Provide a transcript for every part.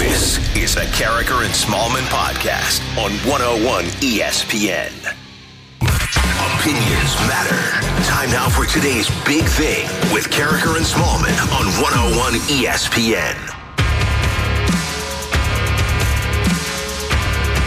This is a Karraker and Smallman podcast on 101 ESPN. Opinions matter. Time now for today's big thing with Karraker and Smallman on 101 ESPN.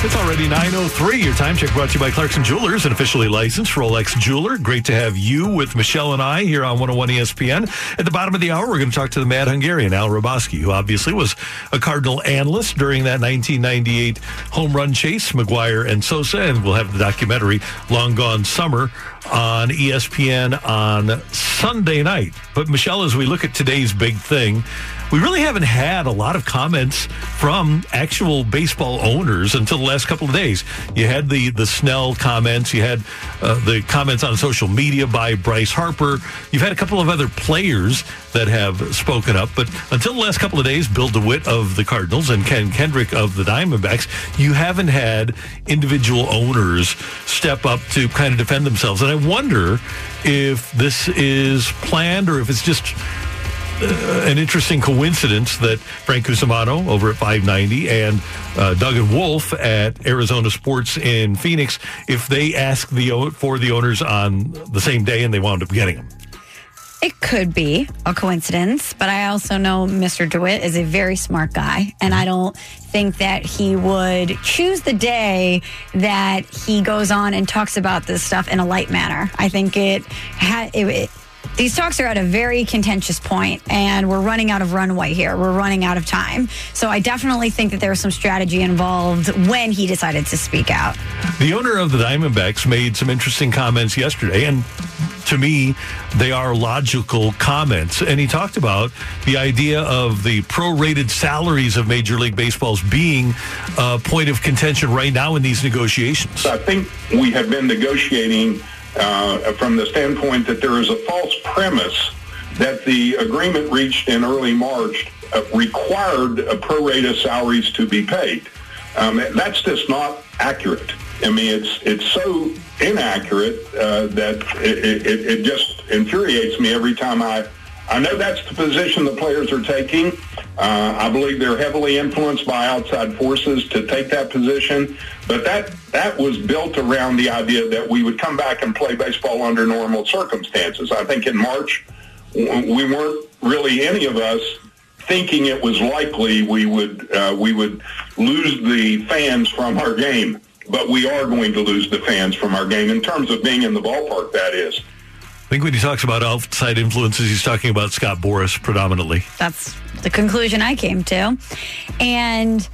It's already 9.03. Your time check brought to you by Clarkson Jewelers, an officially licensed Rolex jeweler. Great to have you with Michelle and I here on 101 ESPN. At the bottom of the hour, we're going to talk to the mad Hungarian, Al Hrabosky, who obviously was a Cardinal analyst during that 1998 home run chase, McGwire and Sosa. And we'll have the documentary Long Gone Summer on ESPN on Sunday night. But Michelle, as we look at today's big thing, we really haven't had a lot of comments from actual baseball owners until the last couple of days. You had the the Snell comments, you had uh, the comments on social media by Bryce Harper. You've had a couple of other players that have spoken up, but until the last couple of days, Bill DeWitt of the Cardinals and Ken Kendrick of the Diamondbacks, you haven't had individual owners step up to kind of defend themselves. And I wonder if this is planned or if it's just uh, an interesting coincidence that Frank Cusumano over at 590 and uh, and Wolf at Arizona Sports in Phoenix, if they ask the for the owners on the same day and they wound up getting them. It could be a coincidence, but I also know Mr. DeWitt is a very smart guy, and I don't think that he would choose the day that he goes on and talks about this stuff in a light manner. I think it had it, it these talks are at a very contentious point, and we're running out of runway here. We're running out of time. So I definitely think that there was some strategy involved when he decided to speak out. The owner of the Diamondbacks made some interesting comments yesterday, and to me, they are logical comments. And he talked about the idea of the prorated salaries of Major League Baseball's being a point of contention right now in these negotiations. I think we have been negotiating uh, from the standpoint that there is a false premise that the agreement reached in early March uh, required uh, salaries to be paid. Um, that's just not accurate. I mean, it's it's so inaccurate uh, that it, it, it just infuriates me every time I I know that's the position the players are taking. Uh, I believe they're heavily influenced by outside forces to take that position. But that that was built around the idea that we would come back and play baseball under normal circumstances. I think in March we weren't really any of us thinking it was likely we would uh, we would lose the fans from our game. But we are going to lose the fans from our game in terms of being in the ballpark. That is. I think when he talks about outside influences, he's talking about Scott Boras predominantly. That's the conclusion I came to. And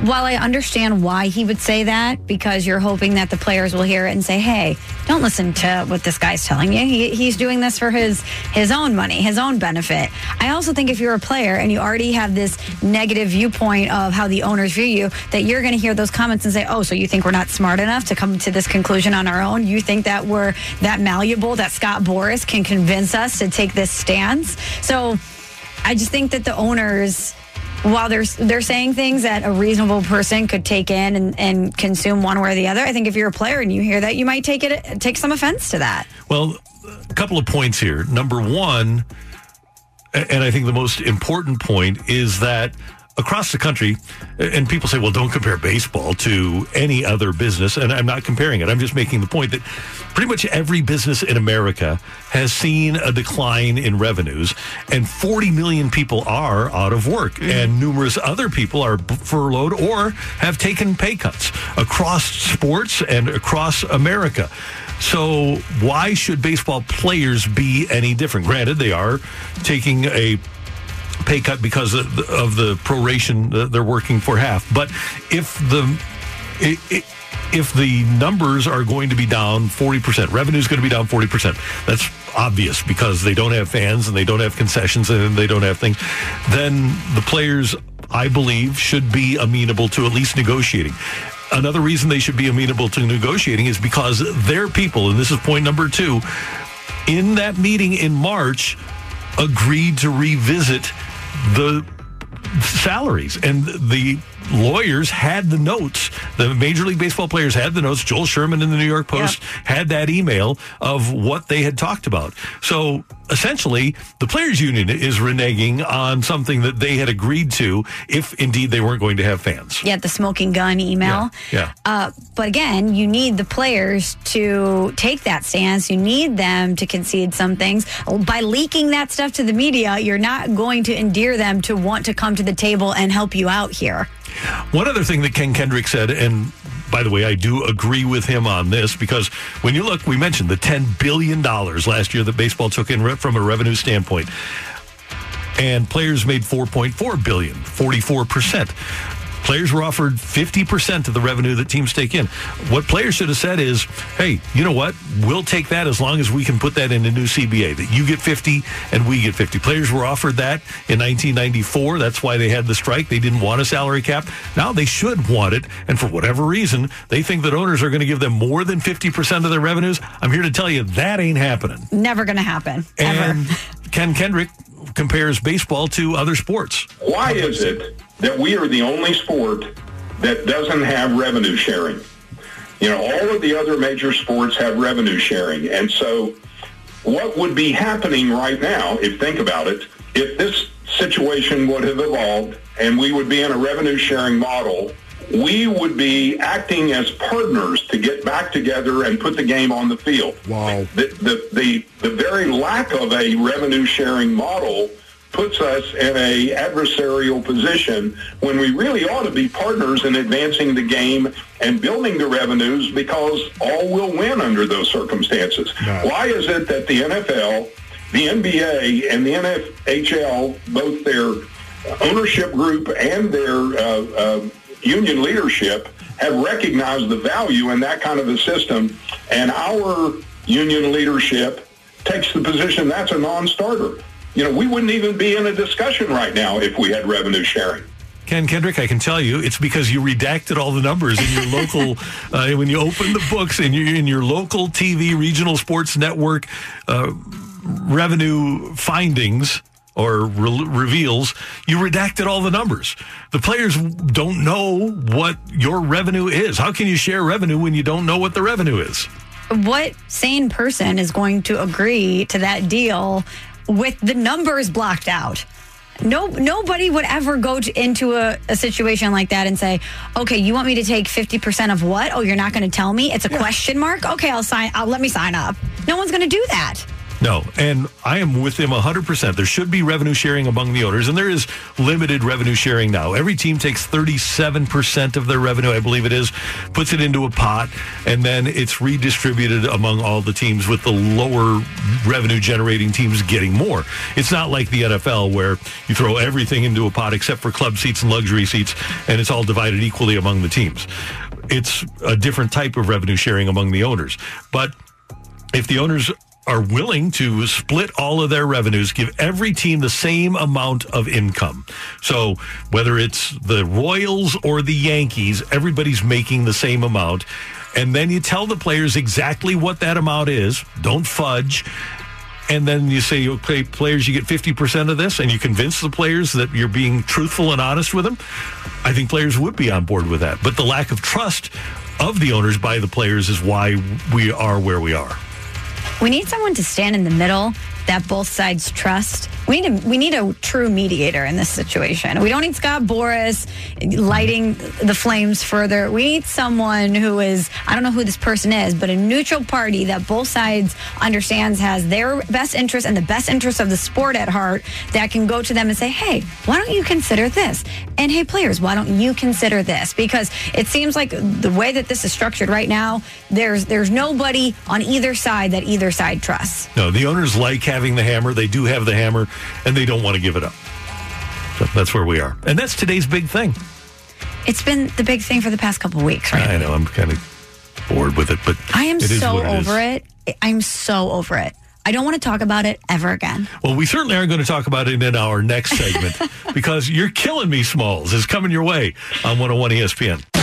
while I understand why he would say that, because you're hoping that the players will hear it and say, "Hey, don't listen to what this guy's telling you. He, he's doing this for his his own money, his own benefit." I also think if you're a player and you already have this negative viewpoint of how the owners view you, that you're going to hear those comments and say, "Oh, so you think we're not smart enough to come to this conclusion on our own? You think that we're that malleable that Scott Boras can convince us to take this stance?" So, I just think that the owners while they're they're saying things that a reasonable person could take in and, and consume one way or the other, I think if you're a player and you hear that, you might take it take some offense to that. Well, a couple of points here. Number one, and I think the most important point is that across the country, and people say, well, don't compare baseball to any other business. And I'm not comparing it. I'm just making the point that pretty much every business in America has seen a decline in revenues, and 40 million people are out of work, mm-hmm. and numerous other people are furloughed or have taken pay cuts across sports and across America. So, why should baseball players be any different? Granted, they are taking a pay cut because of the, of the proration that they're working for half. But if the it, it, if the numbers are going to be down 40%, revenue is going to be down 40%. That's obvious because they don't have fans and they don't have concessions and they don't have things. Then the players, I believe, should be amenable to at least negotiating. Another reason they should be amenable to negotiating is because their people, and this is point number two, in that meeting in March, agreed to revisit the salaries and the lawyers had the notes. The Major League Baseball players had the notes. Joel Sherman in the New York Post had that email of what they had talked about. So essentially, the players' union is reneging on something that they had agreed to if indeed they weren't going to have fans. Yeah, the smoking gun email. Yeah, yeah. Uh, but again, you need the players to take that stance. You need them to concede some things. By leaking that stuff to the media, you're not going to endear them to want to come to the table and help you out here. One other thing that Ken Kendrick said, and by the way, I do agree with him on this because when you look, we mentioned the $10 billion last year that baseball took in from a revenue standpoint. And players made 4.4 billion, 44%. Players were offered 50% of the revenue that teams take in. What players should have said is, hey, you know what? We'll take that as long as we can put that in a new CBA, that you get 50 and we get 50. Players were offered that in 1994. That's why they had the strike. They didn't want a salary cap. Now they should want it. And for whatever reason, they think that owners are going to give them more than 50% of their revenues. I'm here to tell you that ain't happening. Never going to happen. And ever. Ken Kendrick compares baseball to other sports. Why is it that we are the only sport that doesn't have revenue sharing? You know, all of the other major sports have revenue sharing. And so what would be happening right now, if think about it, if this situation would have evolved and we would be in a revenue sharing model we would be acting as partners to get back together and put the game on the field. Wow. The, the, the, the very lack of a revenue sharing model puts us in a adversarial position when we really ought to be partners in advancing the game and building the revenues because all will win under those circumstances. No. Why is it that the NFL, the NBA, and the NHL, both their ownership group and their uh, uh, union leadership have recognized the value in that kind of a system, and our union leadership takes the position that's a non-starter. You know, we wouldn't even be in a discussion right now if we had revenue sharing. Ken Kendrick, I can tell you, it's because you redacted all the numbers in your local, uh, when you open the books in your, in your local TV regional sports network uh, revenue findings or re- reveals, you redacted all the numbers. The players don't know what your revenue is. How can you share revenue when you don't know what the revenue is? What sane person is going to agree to that deal with the numbers blocked out? No, nobody would ever go to, into a, a, situation like that and say, "Okay, you want me to take fifty percent of what? Oh, you're not going to tell me? It's a yeah. question mark. Okay, I'll sign. I'll let me sign up." No one's going to do that. No, and I am with him 100%. There should be revenue sharing among the owners, and there is limited revenue sharing now. Every team takes 37% of their revenue, I believe it is, puts it into a pot, and then it's redistributed among all the teams with the lower revenue generating teams getting more. It's not like the NFL where you throw everything into a pot except for club seats and luxury seats, and it's all divided equally among the teams. It's a different type of revenue sharing among the owners. But if the owners are willing to split all of their revenues, give every team the same amount of income. So whether it's the Royals or the Yankees, everybody's making the same amount. And then you tell the players exactly what that amount is. Don't fudge. And then you say, okay, players, you get 50% of this, and you convince the players that you're being truthful and honest with them. I think players would be on board with that. But the lack of trust of the owners by the players is why we are where we are. We need someone to stand in the middle that both sides trust. We need a, we need a true mediator in this situation. We don't need Scott Boras lighting the flames further. We need someone who is I don't know who this person is, but a neutral party that both sides understands has their best interest and the best interest of the sport at heart that can go to them and say, "Hey, why don't you consider this?" And "Hey, players, why don't you consider this?" Because it seems like the way that this is structured right now, there's there's nobody on either side that either side trusts. No, the owners like having the hammer. They do have the hammer, and they don't want to give it up. So that's where we are. And that's today's big thing. It's been the big thing for the past couple of weeks, right? I know I'm kind of bored with it, but I am so what it over it. I'm so over it. I don't want to talk about it ever again. Well, we certainly aren't going to talk about it in our next segment because you're killing me, Smalls, is coming your way on 101 ESPN.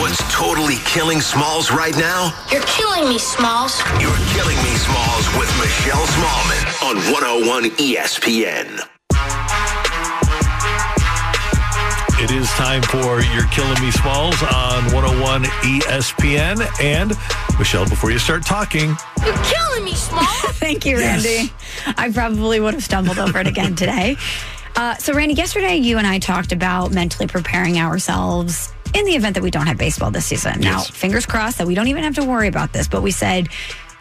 What's totally killing Smalls right now? You're killing me, Smalls. You're killing me, Smalls, with Michelle Smallman on 101 ESPN. It is time for You're Killing Me Smalls on 101 ESPN. And Michelle, before you start talking, You're killing me, Smalls. Thank you, Randy. I probably would have stumbled over it again today. Uh, so, Randy, yesterday you and I talked about mentally preparing ourselves in the event that we don't have baseball this season. Now, fingers crossed that we don't even have to worry about this, but we said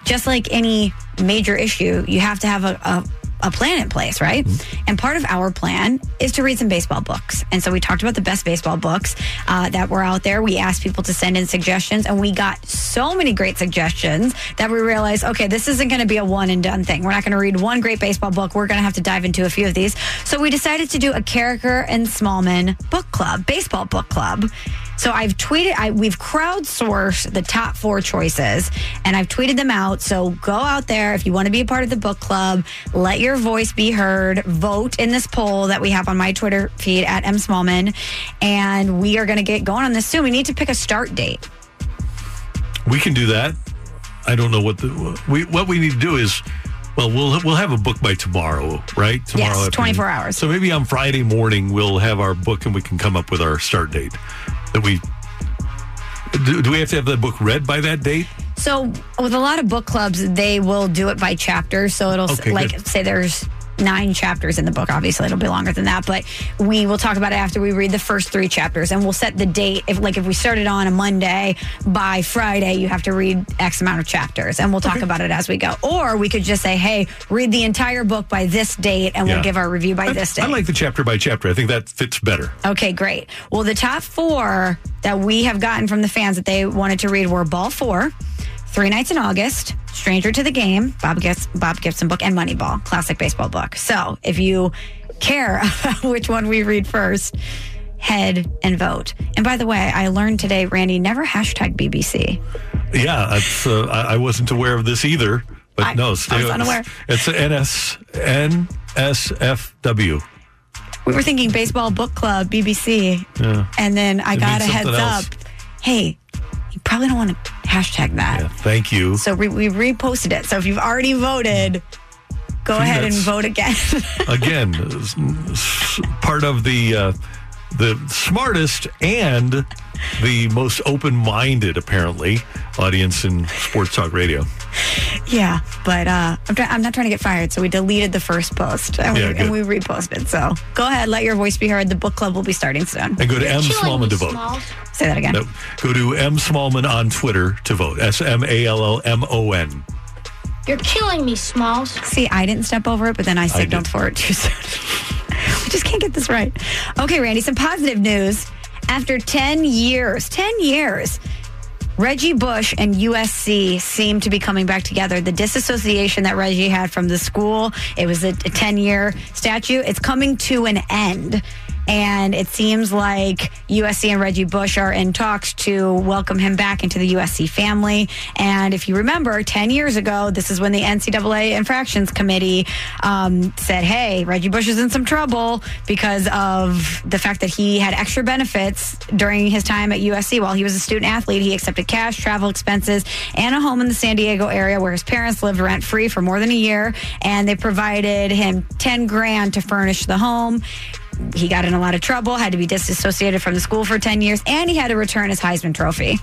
just like any major issue, you have to have a, a a plan in place, right? And part of our plan is to read some baseball books. And so we talked about the best baseball books uh, that were out there. We asked people to send in suggestions, and we got so many great suggestions that we realized, okay, this isn't going to be a one and done thing. We're not going to read one great baseball book. We're going to have to dive into a few of these. So we decided to do a Karraker and Smallman book club, baseball book club. So I've tweeted, I, we've crowdsourced the top four choices and I've tweeted them out. So go out there if you want to be a part of the book club, let your voice be heard, vote in this poll that we have on my Twitter feed at M Smallman. And we are going to get going on this soon. We need to pick a start date. we can do that. I don't know what the we what we need to do is well we'll we'll have a book by tomorrow, right? Tomorrow Yes, 24 hours. So maybe on Friday morning we'll have our book and we can come up with our start date. That we do, do we have to have the book read by that date? So with a lot of book clubs, they will do it by chapter. So it'll Okay, like good. say there's nine chapters in the book. Obviously, it'll be longer than that, but we will talk about it after we read the first three chapters, and we'll set the date. If like if we started on a Monday, by Friday you have to read X amount of chapters, and we'll talk about it as we go. Or we could just say, hey, read the entire book by this date, and Yeah. we'll give our review by I, this date. I like the chapter by chapter. I think that fits better. Okay, great. Well, the top four that we have gotten from the fans that they wanted to read were Ball Four, Three Nights in August, Stranger to the Game, Bob, Gibs- Bob Gibson book, and Moneyball, classic baseball book. So if you care which one we read first, head and vote. And by the way, I learned today, Randy, never hashtag BBC. Yeah, that's, uh, I, I wasn't aware of this either. But I- no, I was unaware. It's NS NSFW. We were thinking baseball book club, BBC. Yeah. And then I It got a heads something up. Hey, you probably don't want to hashtag that. Yeah, thank you. So we, we reposted it. So if you've already voted, go See, ahead and vote again. again part of the uh, the smartest and the most open-minded apparently audience in sports talk radio yeah, but uh, I'm, try- I'm not trying to get fired. So we deleted the first post and, Yeah, we, and we reposted. So go ahead, let your voice be heard. The book club will be starting soon. and go to You're m smallman to vote Smalls. Say that again. no, go to m smallman on twitter to vote s-m-a-l-l-m-o-n You're killing me, Smalls. See, I didn't step over it, but then I signaled did. for it too soon. we just can't get this right. Okay, Randy, some positive news. After 10 years, 10 years, Reggie Bush and USC seem to be coming back together. The disassociation that Reggie had from the school, it was a 10 year statute. It's coming to an end. And it seems like USC and Reggie Bush are in talks to welcome him back into the USC family. And if you remember, 10 years ago, this is when the NCAA Infractions Committee um, said, hey, Reggie Bush is in some trouble because of the fact that he had extra benefits during his time at USC. While he was a student athlete, he accepted cash, travel expenses, and a home in the San Diego area where his parents lived rent free for more than a year. And they provided him 10 grand to furnish the home. He got in a lot of trouble, had to be disassociated from the school for 10 years, and he had to return his Heisman Trophy.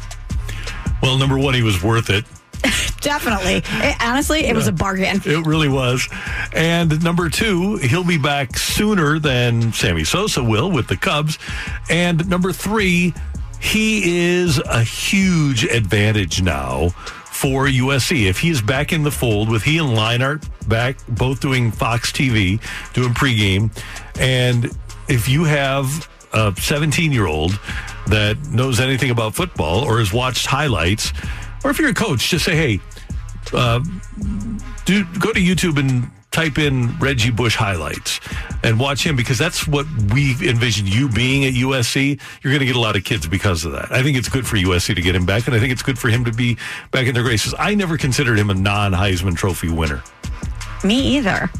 well number one he was worth it Definitely. It- honestly, it was a bargain. It really was. And number two, he'll be back sooner than Sammy Sosa will with the Cubs. And number three, he is a huge advantage now for USC. If he is back in the fold with he and Leinart back, both doing Fox TV, doing pregame, and if you have a 17 year old that knows anything about football or has watched highlights, or if you're a coach, just say, hey, uh, do go to YouTube and type in Reggie Bush highlights and watch him because that's what we envision you being at USC. You're going to get a lot of kids because of that. I think it's good for USC to get him back, and I think it's good for him to be back in their graces. I never considered him a non Heisman Trophy winner. Me either.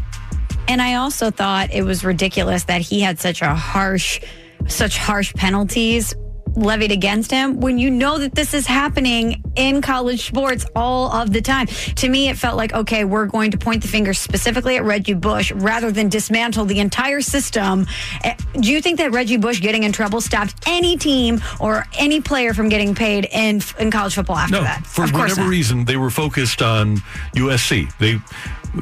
And I also thought it was ridiculous that he had such a harsh, such harsh penalties levied against him when you know that this is happening in college sports all of the time. To me, it felt like, okay, we're going to point the finger specifically at Reggie Bush rather than dismantle the entire system. Eh, Do you think that Reggie Bush getting in trouble stopped any team or any player from getting paid in in college football after No, that? for of whatever not. reason, they were focused on USC. They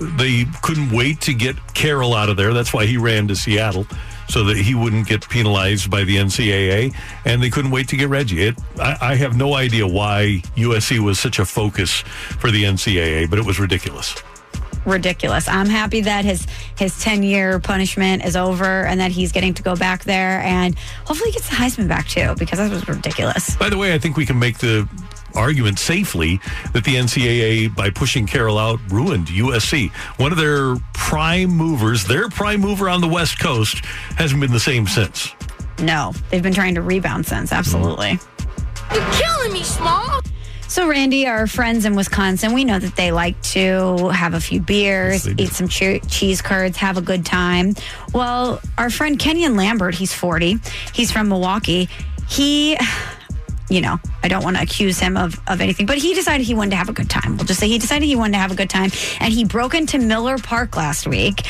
they couldn't wait to get Carroll out of there. That's why he ran to Seattle so that he wouldn't get penalized by the NCAA, and they couldn't wait to get Reggie. It, I, I have no idea why USC was such a focus for the NCAA, but it was ridiculous. ridiculous. I'm happy that his his 10 year punishment is over and that he's getting to go back there and hopefully he gets the Heisman back too because that was ridiculous. By the way, I think we can make the argument safely that the NCAA, by pushing Carroll out, ruined USC. One of their prime movers, their prime mover on the West Coast, hasn't been the same since. No, they've been trying to rebound since. Absolutely. You're killing me, Small. So, Randy, our friends in Wisconsin, we know that they like to have a few beers, Yes, eat some che- cheese curds, have a good time. Well, our friend Kenyon Lambert, he's 40, he's from Milwaukee. He, you know, I don't want to accuse him of, of anything, but he decided he wanted to have a good time. We'll just say he decided he wanted to have a good time. And he broke into Miller Park last week.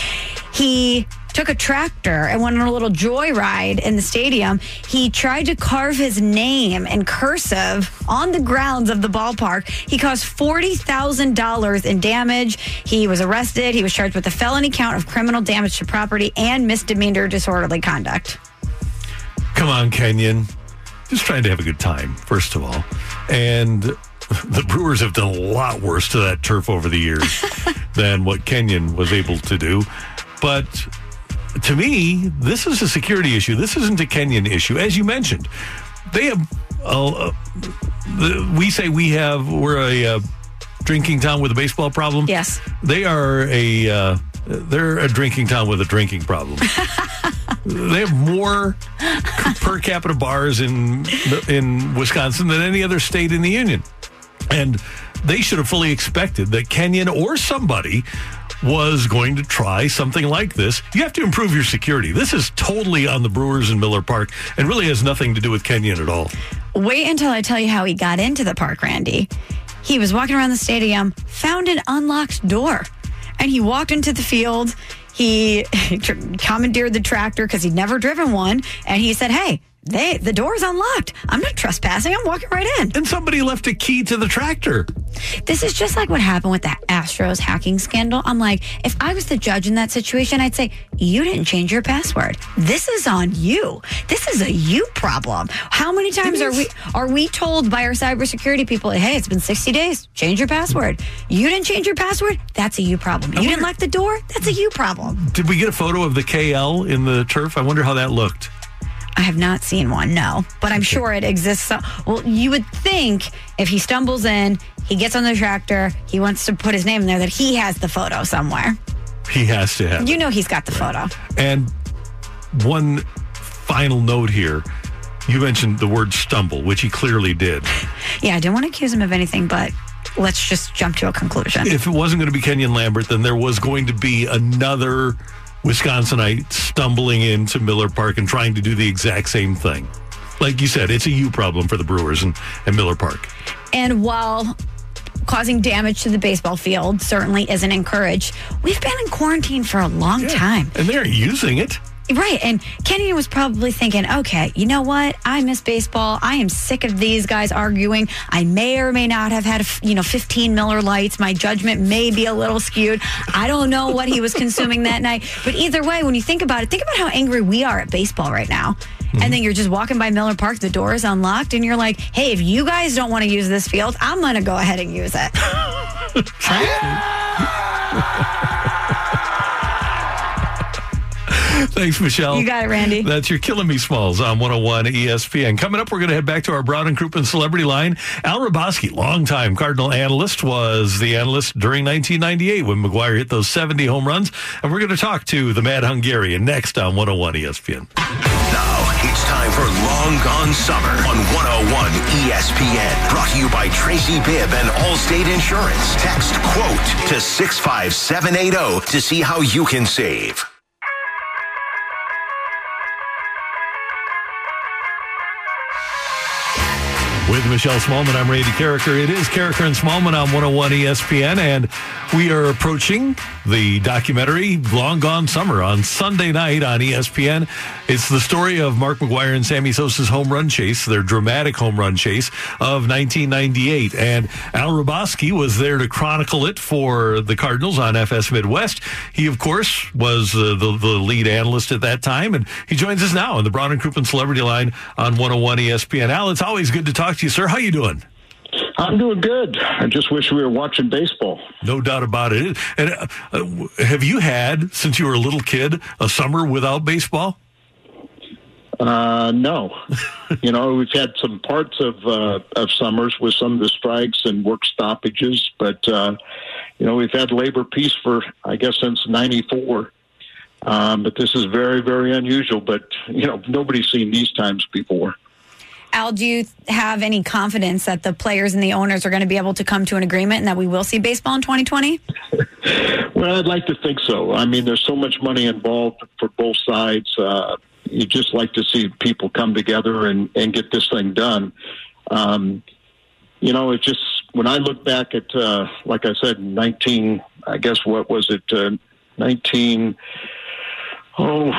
He took a tractor and went on a little joyride in the stadium. He tried to carve his name in cursive on the grounds of the ballpark. He caused $40,000 in damage. He was arrested. He was charged with a felony count of criminal damage to property and misdemeanor disorderly conduct. Come on, Kenyon. Just trying to have a good time, first of all. And the Brewers have done a lot worse to that turf over the years than what Kenyon was able to do. But to me, this is a security issue. This isn't a Kenyon issue. As you mentioned, they have, uh, the, we say we have, we're a uh, drinking town with a baseball problem. Yes. They are a, uh, they're a drinking town with a drinking problem. they have more per capita bars in in Wisconsin than any other state in the union, and they should have fully expected that Kenyon or somebody was going to try something like this. You have to improve your security. This is totally on the Brewers in Miller Park, and really has nothing to do with Kenyon at all. Wait until I tell you how he got into the park, Randy. He was walking around the stadium, found an unlocked door, and he walked into the field. He commandeered the tractor because he'd never driven one, and he said, "Hey, they the door's unlocked. I'm not trespassing. I'm walking right in." And somebody left a key to the tractor. This is just like what happened with the Astros hacking scandal. I'm like, if I was the judge in that situation, I'd say, you didn't change your password. This is on you. This is a you problem. How many times are we are we told by our cybersecurity people, hey, it's been 60 days, change your password. You didn't change your password? That's a you problem. You didn't lock the door? That's a you problem. Did we get a photo of the KL in the turf? I wonder how that looked. I have not seen one, no, but I'm sure it exists. So, well, you would think if he stumbles in, he gets on the tractor, he wants to put his name in there, that he has the photo somewhere. He has to have. You know he's got the photo. And one final note here. You mentioned the word stumble, which he clearly did. Yeah, I didn't want to accuse him of anything, but let's just jump to a conclusion. If it wasn't going to be Kenyon Lambert, then there was going to be another Wisconsinite stumbling into Miller Park and trying to do the exact same thing. Like you said, it's a you problem for the Brewers and, and Miller Park. And while causing damage to the baseball field certainly isn't encouraged, we've been in quarantine for a long time. And they're using it. Right. And Kenny was probably thinking, okay, you know what? I miss baseball. I am sick of these guys arguing. I may or may not have had, you know, 15 Miller Lites. My judgment may be a little skewed. I don't know what he was consuming that night. But either way, when you think about it, think about how angry we are at baseball right now. And then you're just walking by Miller Park, the door is unlocked, and you're like, hey, if you guys don't want to use this field, I'm going to go ahead and use it. Thanks, Michelle. You got it, Randy. That's your Killing Me Smalls on 101 ESPN. Coming up, we're going to head back to our Brown and Crouppen celebrity line. Al Hrabosky, longtime Cardinal analyst, was the analyst during 1998 when McGwire hit those 70 home runs. And we're going to talk to the Mad Hungarian next on 101 ESPN. Now it's time for Long Gone Summer on 101 ESPN. Brought to you by Tracy Bibb and Allstate Insurance. Text quote to 65780 to see how you can save. Michelle Smallman, I'm Randy Karraker. It is Karraker and Smallman on 101 ESPN, and we are approaching the documentary Long Gone Summer on Sunday night on ESPN. It's the story of Mark McGwire and Sammy Sosa's home run chase, their dramatic home run chase of 1998. And Al Hrabosky was there to chronicle it for the Cardinals on FS Midwest. He, of course, was uh, the, the lead analyst at that time, and he joins us now on the Brown and Crouppen Celebrity Line on 101 ESPN. Al, it's always good to talk to you, sir. How you doing? I'm doing good. I just wish we were watching baseball. No doubt about it. And uh, uh, have you had, since you were a little kid, a summer without baseball? Uh, no. you know, we've had some parts of uh, of summers with some of the strikes and work stoppages, but uh, you know, we've had labor peace for I guess since '94. Um, but this is very, very unusual. But you know, nobody's seen these times before. Al, do you have any confidence that the players and the owners are going to be able to come to an agreement and that we will see baseball in 2020? Well, I'd like to think so. I mean, there's so much money involved for both sides. Uh, you just like to see people come together and, and get this thing done. Um, you know, it just when I look back at, uh, like I said, 19, I guess what was it, uh, 19, oh,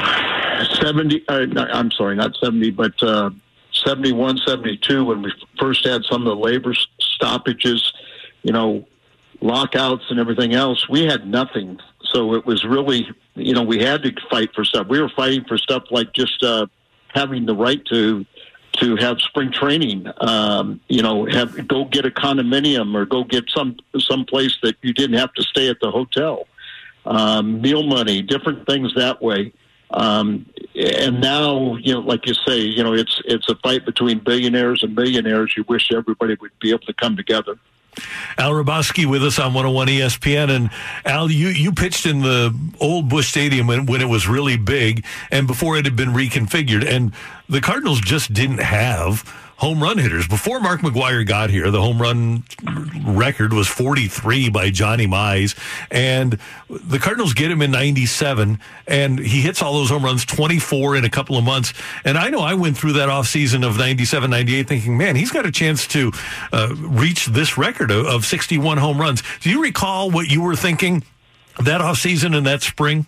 70, uh, I'm sorry, not 70, but uh, 71, 72, when we first had some of the labor stoppages, you know, lockouts and everything else, we had nothing. So it was really, you know, we had to fight for stuff. We were fighting for stuff like just uh, having the right to to have spring training. Um, you know, have go get a condominium or go get some some place that you didn't have to stay at the hotel. Um, meal money, different things that way. Um, and now, you know, like you say, you know, it's it's a fight between billionaires and millionaires. You wish everybody would be able to come together. Al Hrabosky with us on 101 ESPN. And Al, you, you pitched in the old Busch Stadium when, when it was really big and before it had been reconfigured. And the Cardinals just didn't have home run hitters. Before Mark McGwire got here, the home run record was 43 by Johnny Mize. And the Cardinals get him in 97, and he hits all those home runs, 24 in a couple of months. And I know I went through that offseason of 97, 98 thinking, man, he's got a chance to uh, reach this record of, of 61 home runs. Do you recall what you were thinking that offseason and that spring?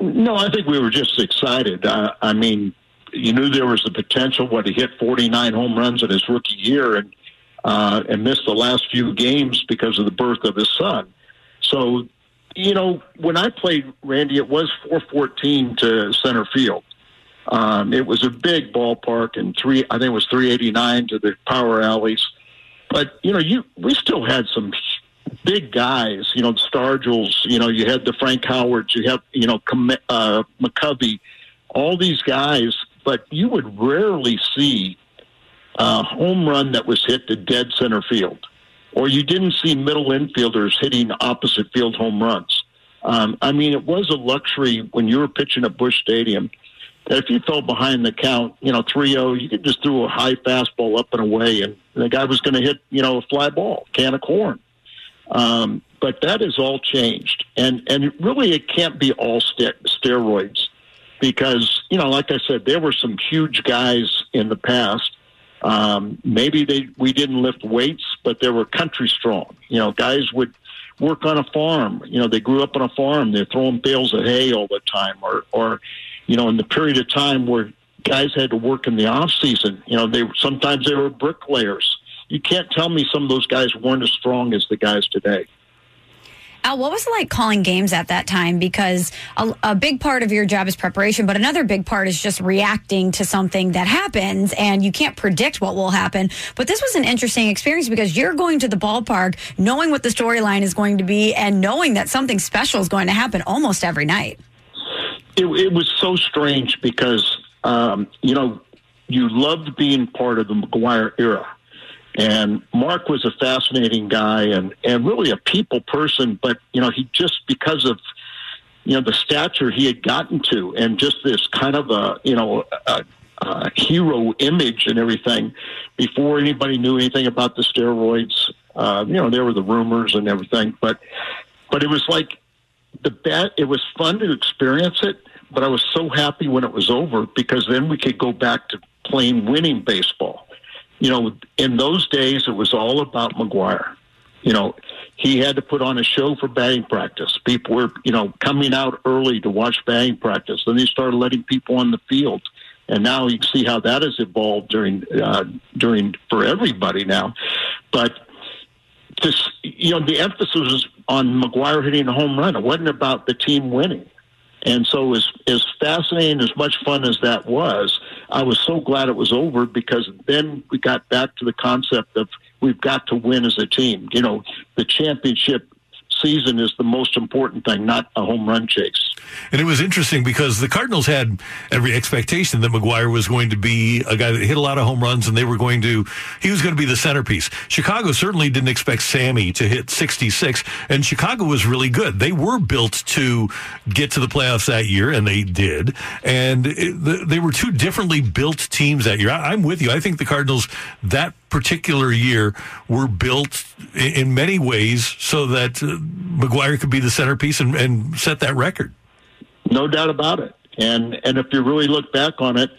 No, I think we were just excited. I mean, you knew there was the potential. What he hit 49 home runs in his rookie year, and uh, and missed the last few games because of the birth of his son. So, you know, when I played Randy, it was 414 to center field. Um, it was a big ballpark, and three I think it was 389 to the power alleys. But you know, you we still had some big guys. You know, the Stargells. You know, you had the Frank Howards. You have you know uh, McCovey. All these guys but you would rarely see a home run that was hit to dead center field, or you didn't see middle infielders hitting opposite field home runs. Um, I mean, it was a luxury when you were pitching at Busch Stadium that if you fell behind the count, you know, 3 0, you could just throw a high fastball up and away, and the guy was going to hit, you know, a fly ball, can of corn. Um, but that has all changed. And, and really, it can't be all st- steroids because you know, like I said, there were some huge guys in the past. Um, maybe they we didn't lift weights, but they were country strong. You know, guys would work on a farm. You know, they grew up on a farm. They're throwing bales of hay all the time, or or you know, in the period of time where guys had to work in the off season. You know, they sometimes they were bricklayers. You can't tell me some of those guys weren't as strong as the guys today. Al, what was it like calling games at that time? Because a, a, big part of your job is preparation, but another big part is just reacting to something that happens, and you can't predict what will happen. But this was an interesting experience because you're going to the ballpark knowing what the storyline is going to be and knowing that something special is going to happen almost every night. it, it was so strange because um, you know you loved being part of the McGwire era. And Mark was a fascinating guy and, and really a people person, but you know, he just because of you know the stature he had gotten to and just this kind of a you know a, a hero image and everything before anybody knew anything about the steroids. Uh, you know, there were the rumors and everything, but but it was like the bet. It was fun to experience it, but I was so happy when it was over because then we could go back to playing winning baseball. You know, in those days, it was all about McGwire. You know, he had to put on a show for batting practice. People were, you know, coming out early to watch batting practice. Then they started letting people on the field, and now you see how that has evolved during uh, during for everybody now. But this, you know, the emphasis was on McGwire hitting a home run. It wasn't about the team winning. And so, as as fascinating, as much fun as that was, I was so glad it was over because then we got back to the concept of we've got to win as a team. You know, the championship season is the most important thing, not a home run chase. And it was interesting because the Cardinals had every expectation that McGwire was going to be a guy that hit a lot of home runs and they were going to, he was going to be the centerpiece. Chicago certainly didn't expect Sammy to hit 66 and Chicago was really good. They were built to get to the playoffs that year and they did. And it, they were two differently built teams that year. I, I'm with you. I think the Cardinals that particular year were built in many ways so that uh, McGwire could be the centerpiece and, and set that record. No doubt about it. And and if you really look back on it,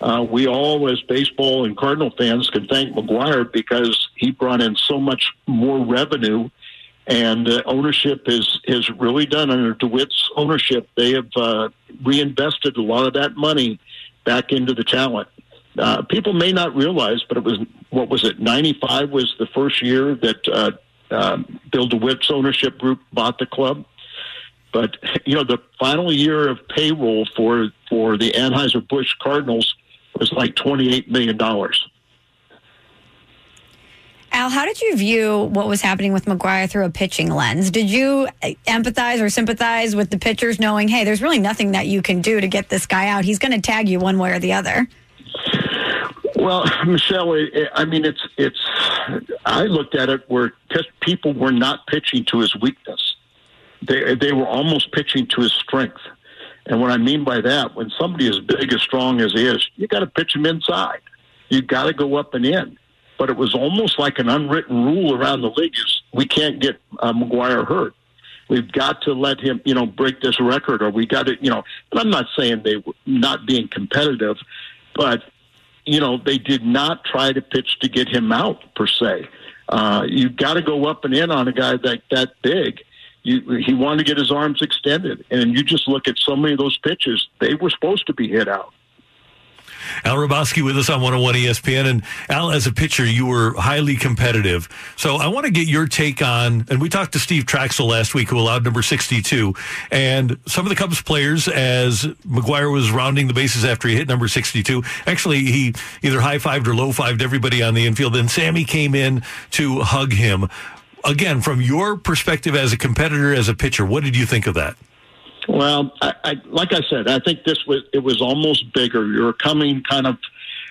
uh, we all, as baseball and Cardinal fans, can thank McGwire because he brought in so much more revenue, and uh, ownership has has really done under DeWitt's ownership. They have uh, reinvested a lot of that money back into the talent. Uh, people may not realize, but it was what was it? Ninety five was the first year that uh, uh, Bill DeWitt's ownership group bought the club. But you know, the final year of payroll for for the Anheuser Busch Cardinals was like twenty eight million dollars. Al, how did you view what was happening with McGwire through a pitching lens? Did you uh, empathize or sympathize with the pitchers, knowing, hey, there's really nothing that you can do to get this guy out? He's going to tag you one way or the other. Well, Michelle, I mean, it's it's. I looked at it where people were not pitching to his weakness they they were almost pitching to his strength. And what I mean by that, when somebody as big as strong as he is, you got to pitch him inside. You got to go up and in. But it was almost like an unwritten rule around the league: is we can't get uh, McGwire hurt. We've got to let him, you know, break this record, or we got to, you know. And I'm not saying they were not being competitive, but you know, they did not try to pitch to get him out per se. Uh, you've got to go up and in on a guy that that big you, he wanted to get his arms extended. And you just look at so many of those pitches, they were supposed to be hit out. Al Hrabosky with us on 101 ESPN. And Al, as a pitcher, you were highly competitive. So I want to get your take on, and we talked to Steve Trachsel last week, who allowed number 62. And some of the Cubs players, as McGwire was rounding the bases after he hit number 62, actually, he either high fived or low fived everybody on the infield. Then Sammy came in to hug him again, from your perspective as a competitor, as a pitcher, what did you think of that? Well, I, I, like I said, I think this was it was almost bigger. You're coming kind of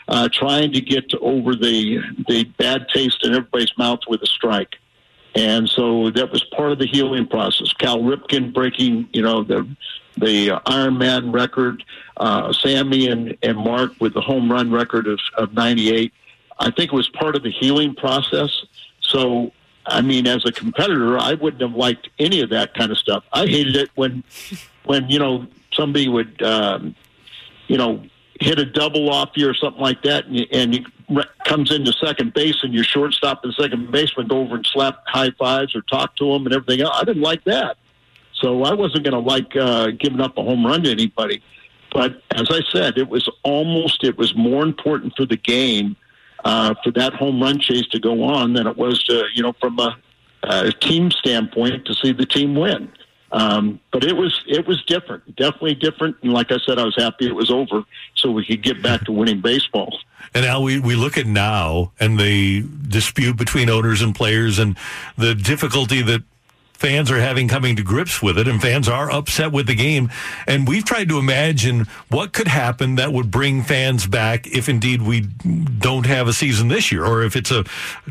uh, trying to get over the the bad taste in everybody's mouth with a strike, and so that was part of the healing process. Cal Ripken breaking, you know, the the Iron Man record, uh, Sammy and and Mark with the home run record of of '98. I think it was part of the healing process. So I mean, as a competitor, I wouldn't have liked any of that kind of stuff. I hated it when, when you know, somebody would, um, you know, hit a double off you or something like that, and, and he comes into second base, and your shortstop and second baseman go over and slap high fives or talk to him and everything else. I didn't like that, so I wasn't going to like uh, giving up a home run to anybody. But as I said, it was almost it was more important for the game uh, for that home run chase to go on than it was to, you know, from a, a team standpoint to see the team win. Um, but it was it was different, definitely different. And like I said, I was happy it was over, so we could get back to winning baseball. And now we, we look at now and the dispute between owners and players and the difficulty that fans are having coming to grips with it, and fans are upset with the game. And we've tried to imagine what could happen that would bring fans back if indeed we don't have a season this year, or if it's a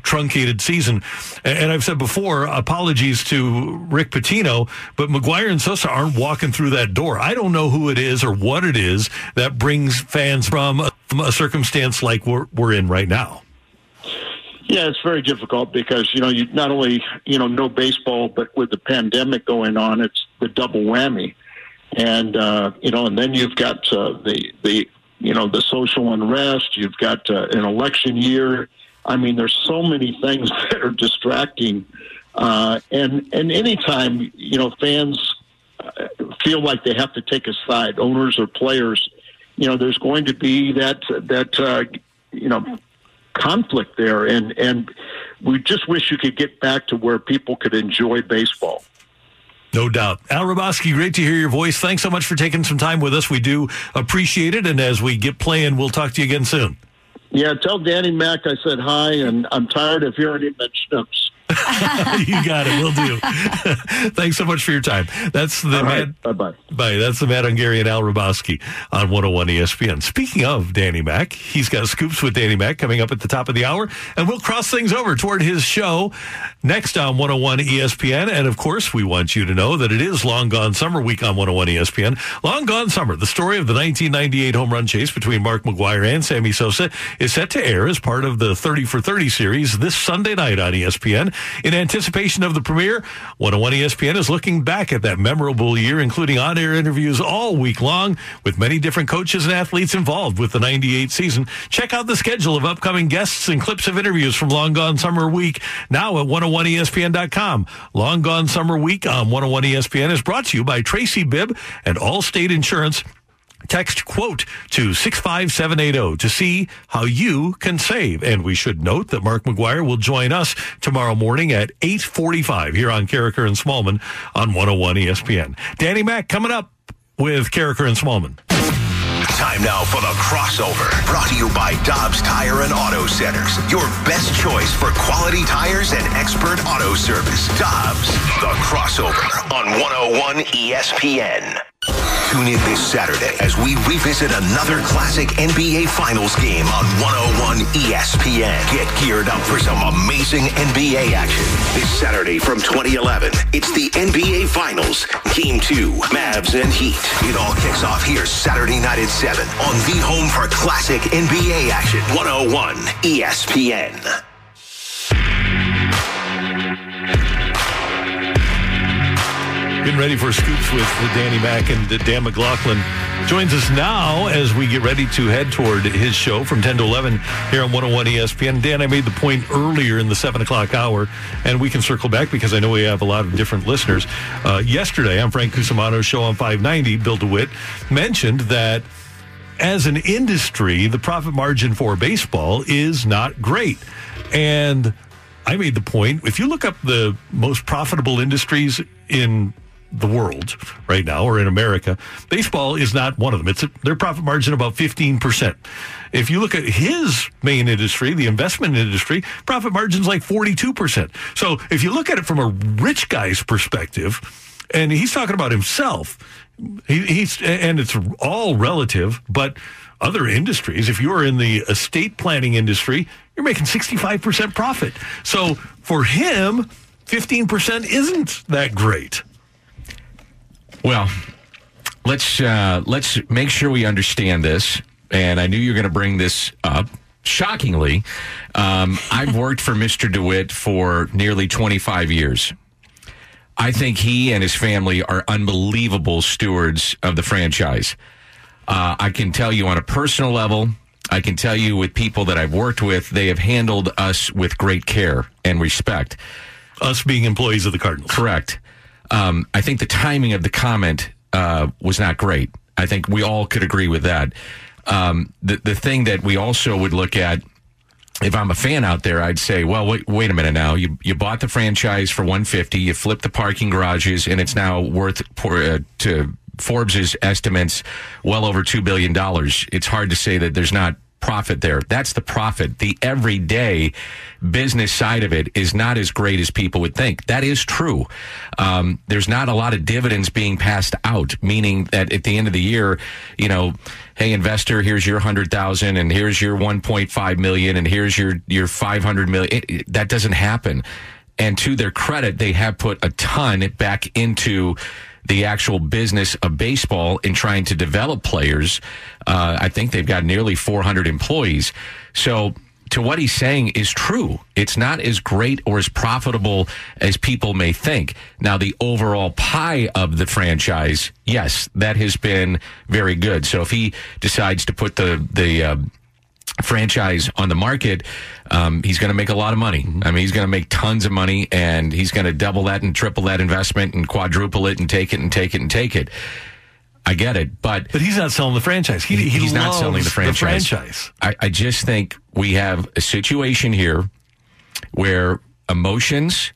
truncated season. And I've said before, apologies to Rick Pitino, but McGwire and Sosa aren't walking through that door. I don't know who it is or what it is that brings fans from a, from a circumstance like we're, we're in right now. Yeah, it's very difficult because you know you not only you know no baseball, but with the pandemic going on, it's the double whammy, and uh, you know, and then you've got uh, the the you know the social unrest. You've got uh, an election year. I mean, there's so many things that are distracting, uh, and and anytime you know fans uh, feel like they have to take a side, owners or players, you know, there's going to be that that uh, you know conflict there, and and we just wish you could get back to where people could enjoy baseball. No doubt. Al Hrabosky, great to hear your voice. Thanks so much for taking some time with us. We do appreciate it. And as we get playing, we'll talk to you again soon. Yeah, tell Danny Mac I said hi, and I'm tired of hearing him mention ups. you got it. We'll do. Thanks so much for your time. That's the Right. Bye bye. Bye. That's the Mad Hungarian Al Hrabosky on 101 ESPN. Speaking of Danny Mac, he's got scoops with Danny Mac coming up at the top of the hour, and we'll cross things over toward his show next on 101 ESPN. And of course, we want you to know that it is Long Gone Summer Week on 101 ESPN. Long Gone Summer, the story of the 1998 home run chase between Mark McGwire and Sammy Sosa, is set to air as part of the 30 for 30 series this Sunday night on ESPN. In anticipation of the premiere, 101 ESPN is looking back at that memorable year, including on air interviews all week long with many different coaches and athletes involved with the 98 season. Check out the schedule of upcoming guests and clips of interviews from Long Gone Summer Week now at 101ESPN.com. Long Gone Summer Week on 101 ESPN is brought to you by Tracy Bibb and Allstate Insurance. Text quote to 65780 to see how you can save. And we should note that Mark McGwire will join us tomorrow morning at 845 here on Karraker and Smallman on 101 ESPN. Danny Mack coming up with Karraker and Smallman. Time now for the crossover. Brought to you by Dobbs Tire and Auto Centers. Your best choice for quality tires and expert auto service. Dobbs, the crossover on 101 ESPN. Tune in this Saturday as we revisit another classic NBA Finals game on 101 ESPN. Get geared up for some amazing NBA action. This Saturday from 2011, it's the NBA Finals, Game 2, Mavs and Heat. It all kicks off here Saturday night at 7 on the home for classic NBA action, 101 ESPN. Getting ready for scoops with Danny Mack and Dan McLaughlin joins us now as we get ready to head toward his show from 10 to 11 here on 101 ESPN. Dan, I made the point earlier in the 7 o'clock hour, and we can circle back because I know we have a lot of different listeners. Uh, yesterday on Frank Cusumano's show on 590, Bill DeWitt mentioned that as an industry, the profit margin for baseball is not great. And I made the point if you look up the most profitable industries in the world right now or in America, baseball is not one of them. It's a, their profit margin about 15%. If you look at his main industry, the investment industry, profit margin's like 42%. So if you look at it from a rich guy's perspective, and he's talking about himself, he, he's and it's all relative, but other industries, if you're in the estate planning industry, you're making 65% profit. So for him, 15% isn't that great. Well, let's uh, let's make sure we understand this. And I knew you were going to bring this up. Shockingly, um, I've worked for Mr. DeWitt for nearly 25 years. I think he and his family are unbelievable stewards of the franchise. Uh, I can tell you on a personal level, I can tell you with people that I've worked with, they have handled us with great care and respect. Us being employees of the Cardinals. Correct. Um, I think the timing of the comment uh, was not great. I think we all could agree with that. Um, the the thing that we also would look at, if I'm a fan out there, I'd say, well, wait, wait a minute now. You you bought the franchise for 150. You flipped the parking garages, and it's now worth for, uh, to Forbes's estimates well over two billion dollars. It's hard to say that there's not profit there. That's the profit. The everyday business side of it is not as great as people would think. That is true. Um, there's not a lot of dividends being passed out, meaning that at the end of the year, you know, hey investor, here's your hundred thousand, and here's your one point five million, and here's your your five hundred million. It, it, that doesn't happen. And to their credit, they have put a ton back into the actual business of baseball in trying to develop players. Uh, I think they've got nearly 400 employees. So, to what he's saying is true. It's not as great or as profitable as people may think. Now, the overall pie of the franchise, yes, that has been very good. So, if he decides to put the the uh, franchise on the market, um, he's going to make a lot of money. I mean, he's going to make tons of money and he's going to double that and triple that investment and quadruple it and take it and take it and take it. I get it, but but he's not selling the franchise. He, he he's not selling the franchise. The franchise. I, I just think we have a situation here where emotions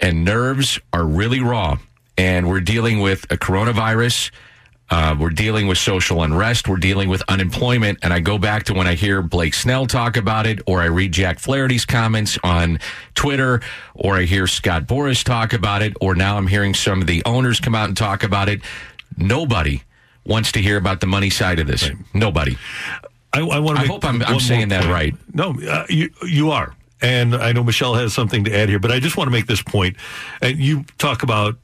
and nerves are really raw, and we're dealing with a coronavirus uh, we're dealing with social unrest. We're dealing with unemployment. And I go back to when I hear Blake Snell talk about it, or I read Jack Flaherty's comments on Twitter, or I hear Scott Boras talk about it, or now I'm hearing some of the owners come out and talk about it. Nobody wants to hear about the money side of this. Right. Nobody. I, I want to. I hope I'm, I'm saying that right. No, uh, you you are. And I know Michelle has something to add here, but I just want to make this point. And you talk about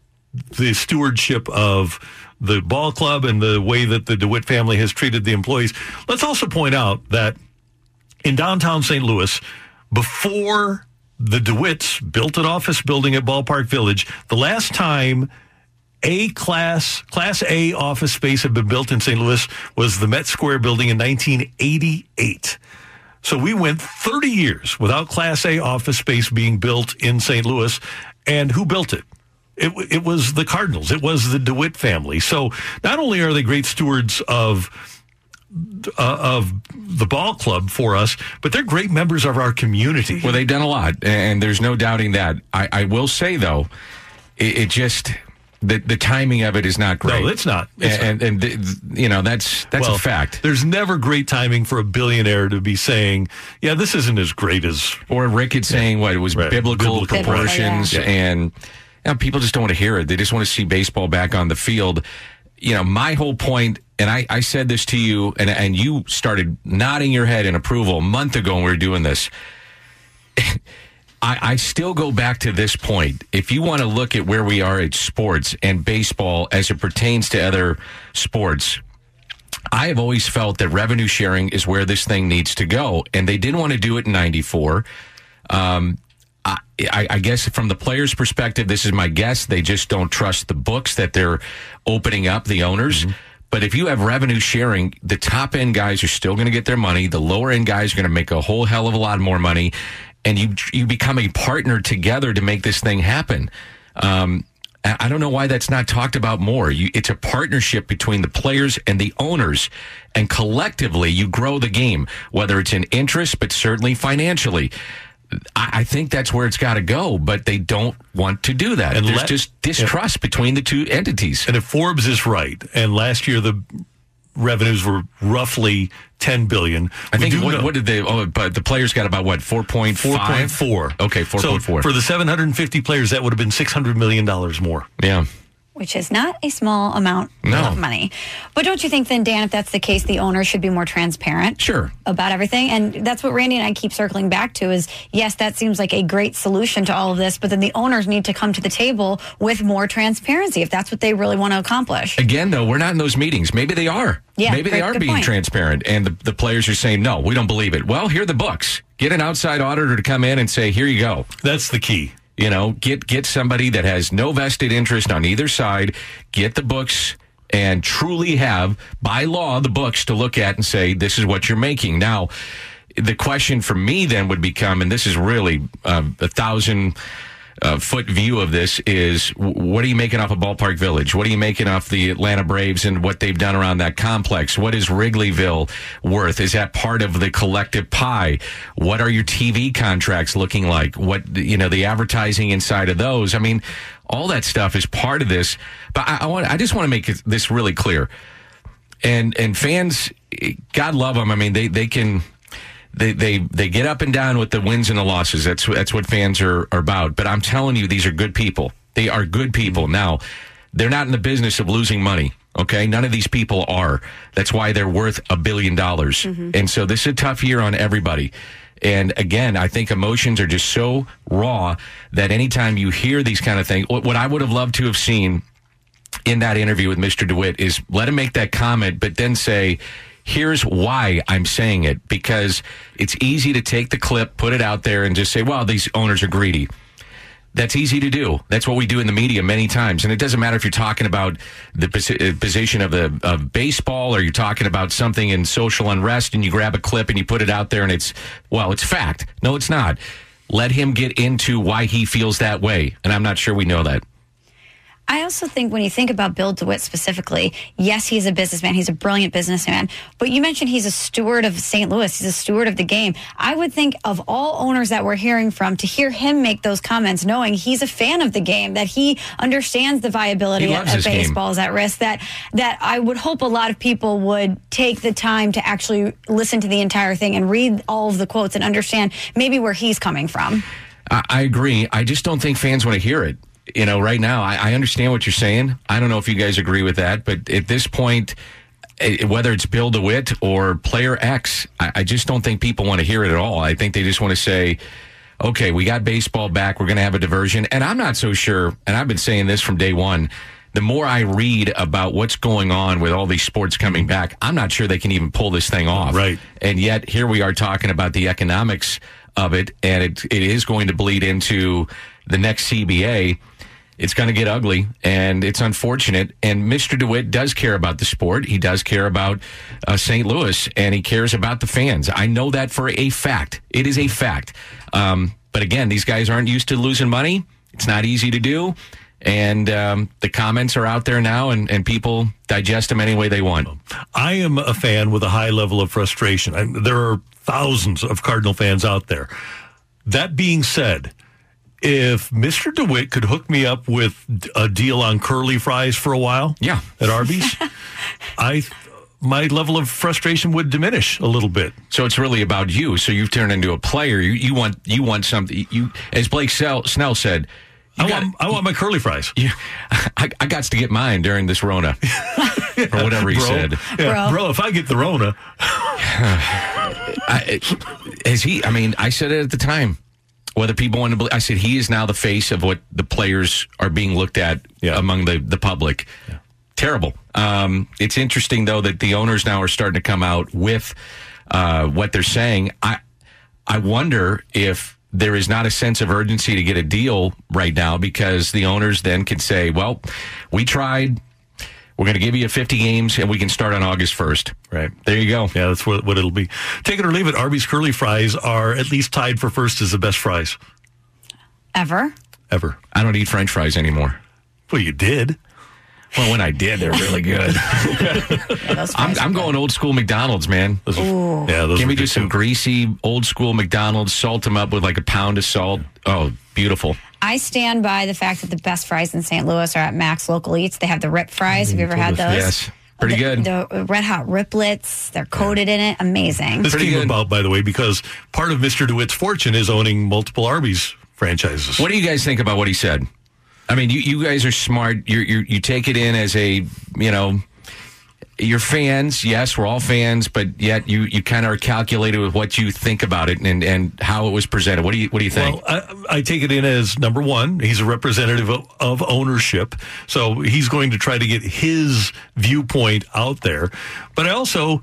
the stewardship of the ball club and the way that the DeWitt family has treated the employees. Let's also point out that in downtown St. Louis, before the DeWitts built an office building at Ballpark Village, the last time a class, class A office space had been built in St. Louis was the Met Square building in 1988. So we went 30 years without class A office space being built in St. Louis. And who built it? It, it was the Cardinals. It was the DeWitt family. So not only are they great stewards of uh, of the ball club for us, but they're great members of our community. Well, they've done a lot, and there's no doubting that. I, I will say though, it, it, just the the timing of it is not great. No, it's not. It's and, and, and you know that's that's well, a fact. There's never great timing for a billionaire to be saying, "Yeah, this isn't as great as." Or Ricketts saying what it was right. biblical, biblical, proportions yeah. and you know, people just don't want to hear it. They just want to see baseball back on the field. You know, my whole point, and I, I said this to you, and, and you started nodding your head in approval a month ago when we were doing this. I, I, still go back to this point. If you want to look at where we are at sports and baseball as it pertains to other sports, I have always felt that revenue sharing is where this thing needs to go. And they didn't want to do it in 94. Um, I, I, guess from the players' perspective, this is my guess. They just don't trust the books that they're opening up, the owners. Mm-hmm. But if you have revenue sharing, the top end guys are still going to get their money. The lower end guys are going to make a whole hell of a lot more money, and you you become a partner together to make this thing happen. Um, I don't know why that's not talked about more. You, it's a partnership between the players and the owners, and collectively you grow the game, whether it's in interest, but certainly financially. I think that's where it's got to go, but they don't want to do that. And There's let, just distrust if, between the two entities. And if Forbes is right, and last year the revenues were roughly 10 billion. I think what, what, did they oh but the players got about what 4.5 4.4. Okay, 4.4. So for the 750 players that would have been 600 million dollars more. Yeah which is not a small amount no. of money. But don't you think then, Dan, if that's the case, the owner should be more transparent? Sure. About everything. And that's what Randy and I keep circling back to is yes, that seems like a great solution to all of this, but then the owners need to come to the table with more transparency if that's what they really want to accomplish. Again, though, we're not in those meetings. Maybe they are. Yeah, Maybe great, they are being point. transparent and the, the players are saying, no, we don't believe it. Well, here are the books. Get an outside auditor to come in and say, here you go. That's the key. You know, get get somebody that has no vested interest on either side. Get the books and truly have by law the books to look at and say this is what you're making. Now, the question for me then would become, and this is really uh, a thousand uh, foot view of this is what are you making off of Ballpark Village? What are you making off the Atlanta Braves and what they've done around that complex? What is Wrigleyville worth? Is that part of the collective pie? What are your TV contracts looking like? What, you know, the advertising inside of those? I mean, all that stuff is part of this. But I, I want, I just want to make this really clear. And, and fans, God love them. I mean, they, they can, they, they they get up and down with the wins and the losses. That's that's what fans are, are about. But I'm telling you, these are good people. They are good people. Now, they're not in the business of losing money. Okay, none of these people are. That's why they're worth a billion dollars. Mm-hmm. And so this is a tough year on everybody. And again, I think emotions are just so raw that anytime you hear these kind of things, what what I would have loved to have seen in that interview with Mr. DeWitt is let him make that comment, but then say, here's why I'm saying it. Because it's easy to take the clip, put it out there, and just say, well, these owners are greedy. That's easy to do. That's what we do in the media many times. And it doesn't matter if you're talking about the uh, position of the of baseball or you're talking about something in social unrest and you grab a clip and you put it out there and it's, well, it's fact. No, it's not. Let him get into why he feels that way. And I'm not sure we know that. I also think when you think about Bill DeWitt specifically, yes, he's a businessman. He's a brilliant businessman. But you mentioned he's a steward of St. Louis. He's a steward of the game. I would think of all owners that we're hearing from to hear him make those comments, knowing he's a fan of the game, that he understands the viability of, his game. at risk, that, that I would hope a lot of people would take the time to actually listen to the entire thing and read all of the quotes and understand maybe where he's coming from. I agree. I just don't think fans want to hear it. You know, right now, I, I understand what you're saying. I don't know if you guys agree with that, but at this point, eh, whether it's Bill DeWitt or player X, I, I just don't think people want to hear it at all. I think they just want to say, okay, we got baseball back. We're going to have a diversion. And I'm not so sure, and I've been saying this from day one. The more I read about what's going on with all these sports coming back, I'm not sure they can even pull this thing off. Right. And yet here we are talking about the economics of it, and it, it is going to bleed into the next CBA. It's going to get ugly, and it's unfortunate. And Mr. DeWitt does care about the sport. He does care about uh, St. Louis, and he cares about the fans. I know that for a fact. It is a fact. Um, but again, these guys aren't used to losing money. It's not easy to do. And um, the comments are out there now, and, and people digest them any way they want. I am a fan with a high level of frustration. I, there are thousands of Cardinal fans out there. That being said, if Mr. DeWitt could hook me up with a deal on curly fries for a while, Yeah. at Arby's, I my level of frustration would diminish a little bit. So it's really about you. So you've turned into a player. You, you want you want something. You, as Blake Sell, Snell said, I got- want I want my curly fries. you, I, I got to get mine during this Rona, or whatever he bro. said. Yeah, Bro. bro, if I get the Rona, I, as he, I mean, I said it at the time. Whether people want to believe, I said he is now the face of what the players are being looked at Yeah. among the the public. Terrible. Um, it's interesting though that the owners now are starting to come out with uh, what they're saying. I I wonder if there is not a sense of urgency to get a deal right now because the owners then can say, "Well, we tried. We're going to give you 50 games, and we can start on August 1st." Right. there, you go. yeah, that's what, what it'll be. Take it or leave it. Arby's curly fries are at least tied for first as the best fries Ever? ever. I don't eat French fries anymore. Well, you did. Well, when I did, they're really good. Yeah, I'm, I'm going old school McDonald's, man. Those are- yeah, those Can we do some too. greasy old school McDonald's? Salt them up with like a pound of salt. Oh, beautiful. I stand by the fact that the best fries in St. Louis are at Max Local Eats. They have the rip fries. Mm-hmm. Have you ever had those? Yes, pretty The- good. The red hot riplets. They're coated in it. Amazing. This Pretty came good. about, by the way, because part of Mr. DeWitt's fortune is owning multiple Arby's franchises. What do you guys think about what he said? I mean, you, you guys are smart. You you you take it in as a you know. You're fans, yes, we're all fans, but yet you, you kind of are calculated with what you think about it and, and how it was presented. What do you what do you think? Well, I, I take it in as number one, he's a representative of, of ownership. So he's going to try to get his viewpoint out there. But I also,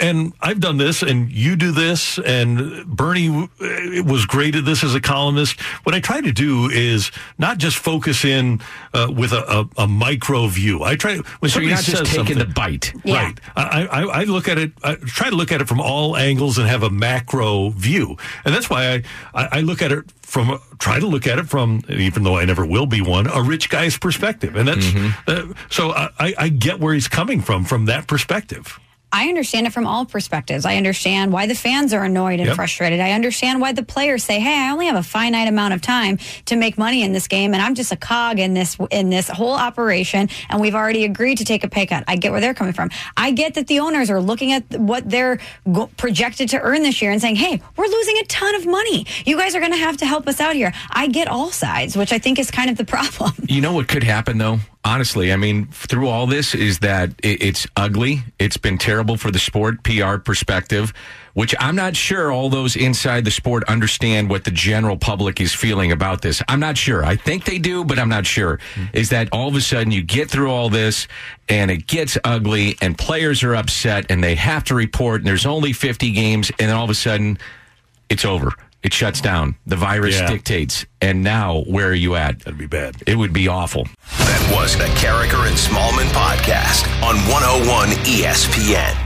and I've done this, and you do this, and Bernie uh, was great at this as a columnist. What I try to do is not just focus in uh, with a, a, a micro view. I try when so you're not just taking the bite. Yeah. Right. I, I, I look at it, I try to look at it from all angles and have a macro view. And that's why I, I, I look at it from, try to look at it from, even though I never will be one, a rich guy's perspective. And that's, uh, so I- I get where he's coming from, from that perspective. I understand it from all perspectives. I understand why the fans are annoyed and Yep. frustrated. I understand why the players say, "Hey, I only have a finite amount of time to make money in this game, and I'm just a cog in this in this whole operation." And we've already agreed to take a pay cut. I get where they're coming from. I get that the owners are looking at what they're go- projected to earn this year and saying, "Hey, we're losing a ton of money. You guys are going to have to help us out here." I get all sides, which I think is kind of the problem. You know what could happen though? Honestly, I mean, through all this is that it, it's ugly. It's been terrible for the sport, PR perspective, which I'm not sure all those inside the sport understand what the general public is feeling about this. I'm not sure. I think they do, but I'm not sure. Hmm. Is that all of a sudden you get through all this and it gets ugly and players are upset and they have to report and there's only 50 games and then all of a sudden it's over. It shuts down. The virus Yeah. dictates. And now, where are you at? That'd be bad. It would be awful. That was the Karraker and Smallman podcast on 101 ESPN.